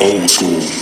Old school.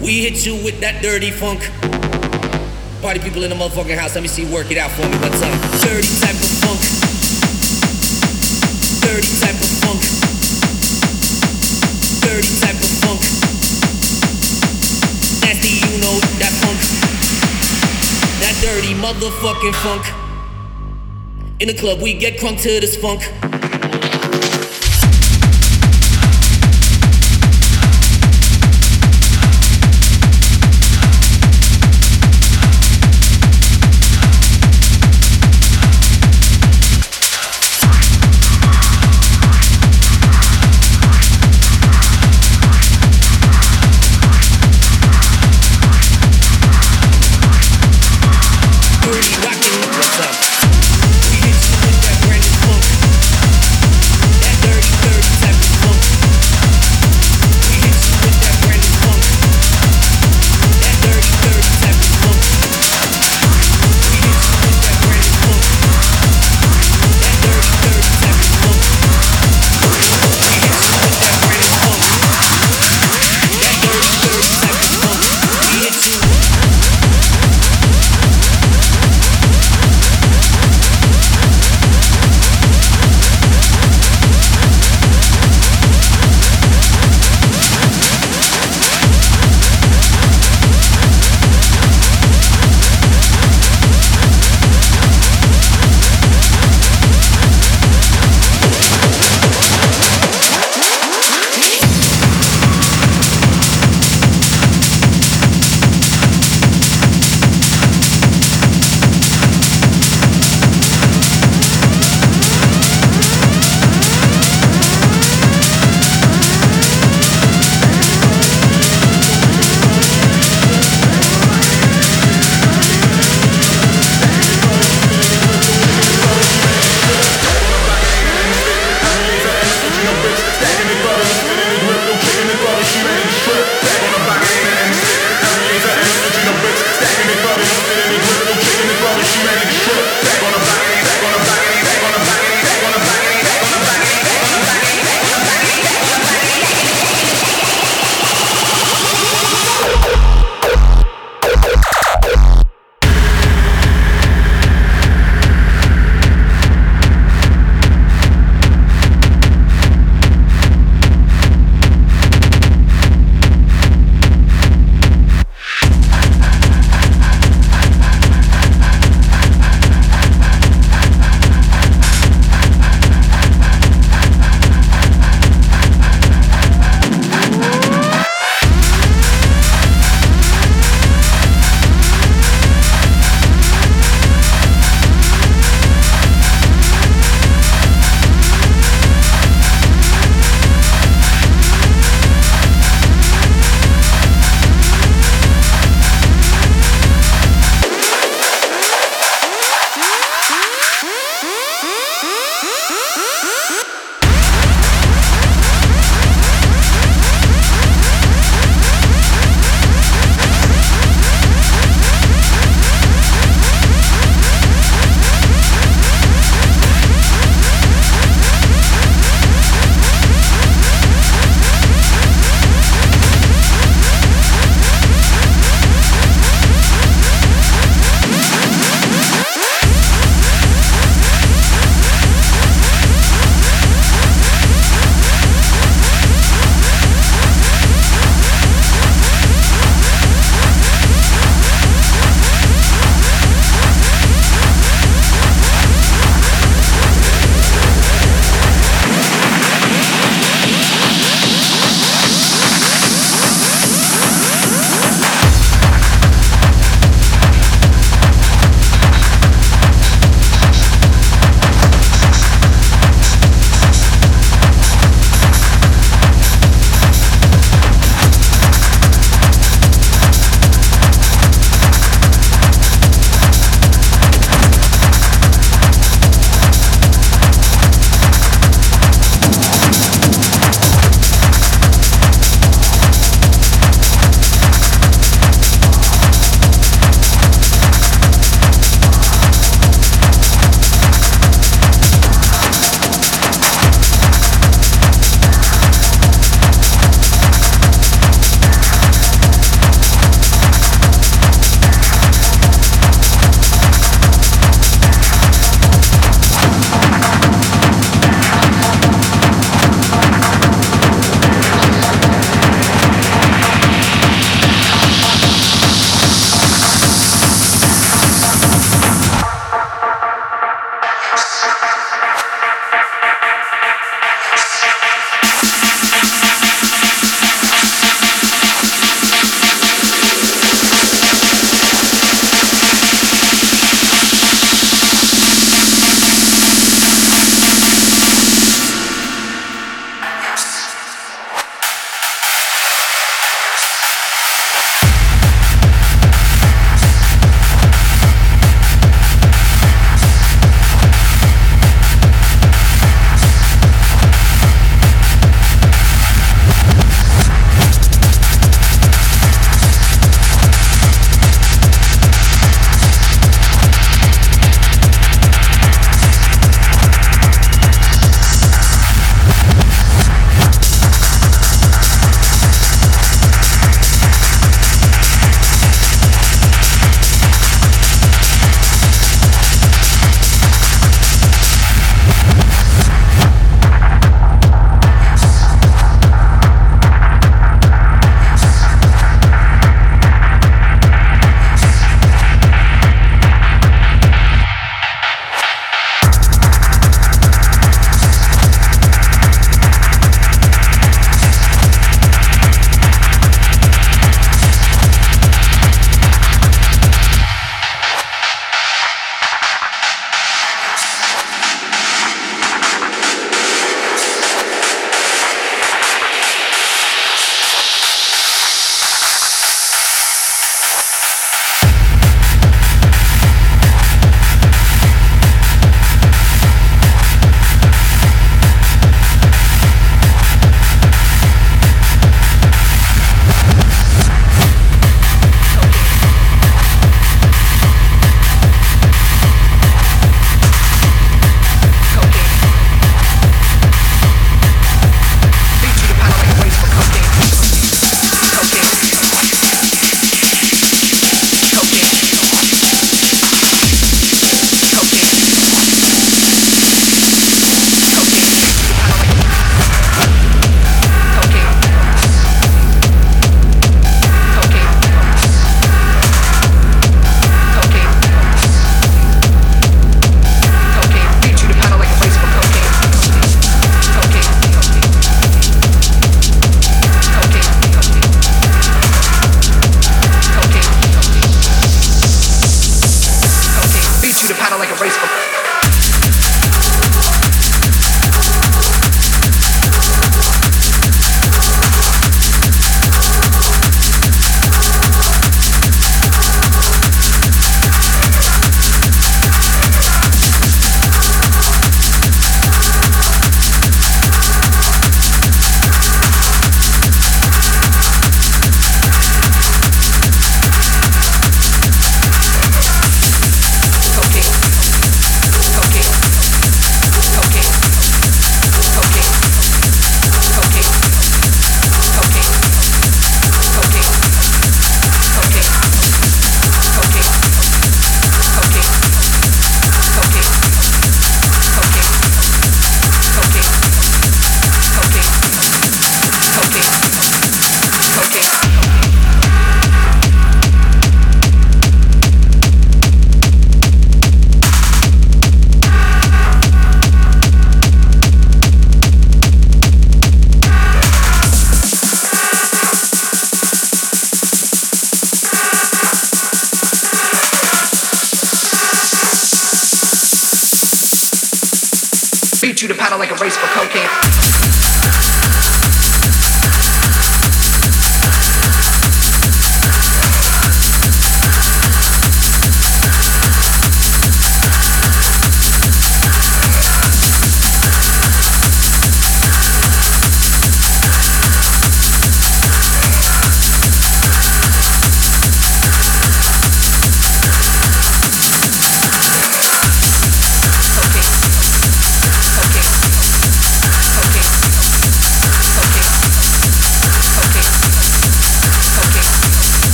We hit you with that dirty funk. Party people in the motherfucking house, let me see work it out for me one time. Dirty type of funk. Dirty type of funk. Dirty type of funk. Nasty, you know that funk. That dirty motherfucking funk. In the club, we get crunk to this funk.